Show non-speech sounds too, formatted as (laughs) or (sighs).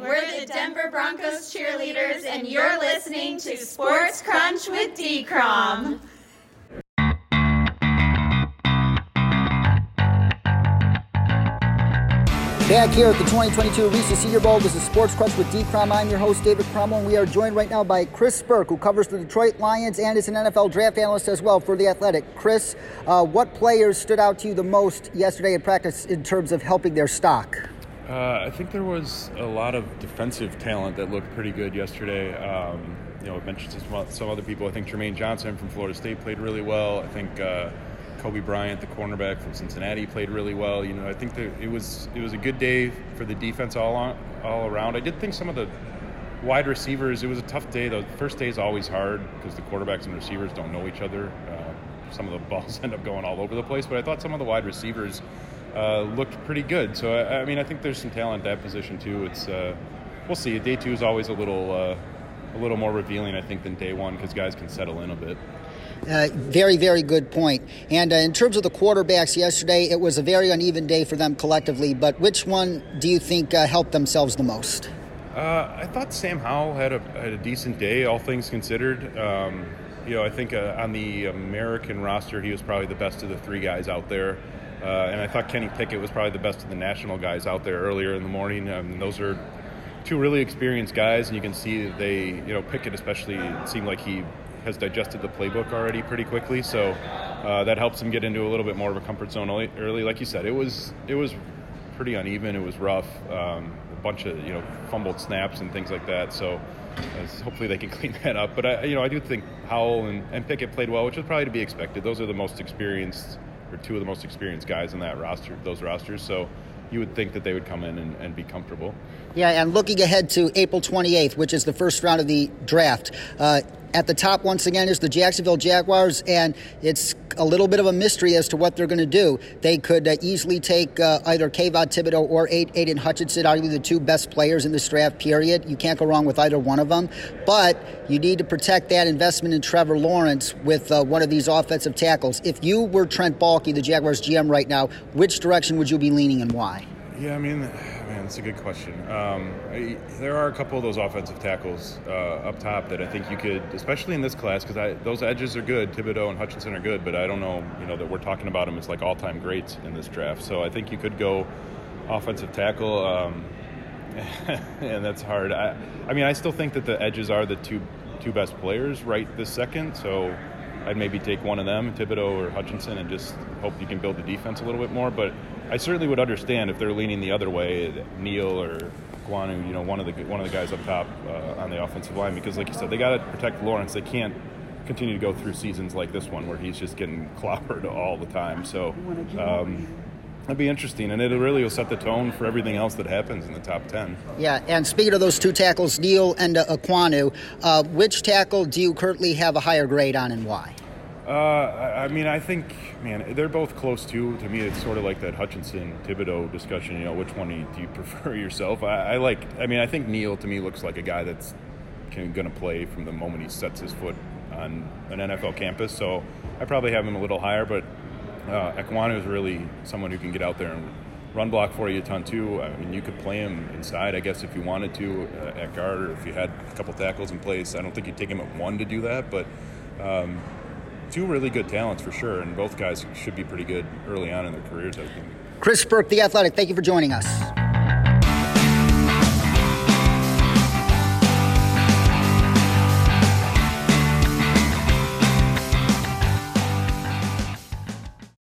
We're the Denver Broncos cheerleaders, and you're listening to Sports Crunch with D. Crom. Back here at the 2022 Reese's Senior Bowl, this is Sports Crunch with D. Crom. I'm your host, David Cromwell, and we are joined right now by Chris Burke, who covers the Detroit Lions and is an NFL draft analyst as well for The Athletic. Chris, uh, what players stood out to you the most yesterday in practice in terms of helping their stock? Uh, I think there was a lot of defensive talent that looked pretty good yesterday. Um, you know, I mentioned some, some other people. I think Jermaine Johnson from Florida State played really well. I think uh, Coby Bryant, the cornerback from Cincinnati, played really well. You know, I think that it was it was a good day for the defense all on, all around. I did think some of the wide receivers. It was a tough day. The first day is always hard because the quarterbacks and receivers don't know each other. Uh, some of the (laughs) balls end up going all over the place. But I thought some of the wide receivers uh, looked pretty good. So I, I, mean, I think there's some talent at that position too. It's uh, we'll see. Day two is always a little uh, a little more revealing, I think, than day one because guys can settle in a bit. Uh, very, very good point. And uh, in terms of the quarterbacks yesterday, it was a very uneven day for them collectively. But which one do you think uh, helped themselves the most? Uh, I thought Sam Howell had a, had a decent day, all things considered. Um, you know, I think uh, on the American roster, he was probably the best of the three guys out there. Uh, and I thought Kenny Pickett was probably the best of the national guys out there earlier in the morning. Um, those are two really experienced guys, and you can see that they, you know, Pickett especially seemed like he has digested the playbook already pretty quickly, so uh, that helps him get into a little bit more of a comfort zone early. Like you said, it was it was pretty uneven. It was rough. Um, a bunch of you know fumbled snaps and things like that. So hopefully they can (laughs) clean that up. But I you know I do think Howell and, and Pickett played well, which was probably to be expected. Those are the most experienced or two of the most experienced guys in that roster, those rosters. So you would think that they would come in and, and, be comfortable. Yeah, and looking ahead to April 28th, which is the first round of the draft, uh, at the top, once again, is the Jacksonville Jaguars, and it's a little bit of a mystery as to what they're going to do. They could uh, easily take uh, either Kayvon Thibodeaux or Aidan Hutchinson, arguably the two best players in this draft period. You can't go wrong with either one of them. But you need to protect that investment in Trevor Lawrence with uh, one of these offensive tackles. If you were Trent Baalke, the Jaguars GM right now, which direction would you be leaning and why? Yeah, I mean, (sighs) man, it's a good question. Um, I, there are a couple of those offensive tackles uh, up top that I think you could, especially in this class, because those edges are good. Thibodeaux and Hutchinson are good, but I don't know, you know, that we're talking about them as like all-time greats in this draft. So I think you could go offensive tackle, um, (laughs) and that's hard. I, I mean, I still think that the edges are the two two best players right this second. So I'd maybe take one of them, Thibodeaux or Hutchinson, and just hope you can build the defense a little bit more. But I certainly would understand if they're leaning the other way, Neal or Ekwonu, you know, one of the one of the guys up top uh, on the offensive line, because like you said, they got to protect Lawrence. They can't continue to go through seasons like this one where he's just getting (laughs) clobbered all the time. So. Um, That'd be interesting, and it really will set the tone for everything else that happens in the top 10. Yeah, and speaking of those two tackles, Neal and uh, Ekwonu, uh, which tackle do you currently have a higher grade on and why? Uh, I mean, I think, man, they're both close too. To me, it's sort of like that Hutchinson Thibodeaux discussion. You know, which one do you (laughs) prefer yourself? I, I like. I mean, I think Neal to me looks like a guy that's going to play from the moment he sets his foot on an NFL campus. So I probably have him a little higher, but uh, is really someone who can get out there and run block for you a ton too. I mean, you could play him inside, I guess, if you wanted to uh, at guard, or if you had a couple tackles in place. I don't think you'd take him at one to do that, but. Um, two really good talents for sure, and both guys should be pretty good early on in their careers, I think. Chris Burke, The Athletic, thank you for joining us.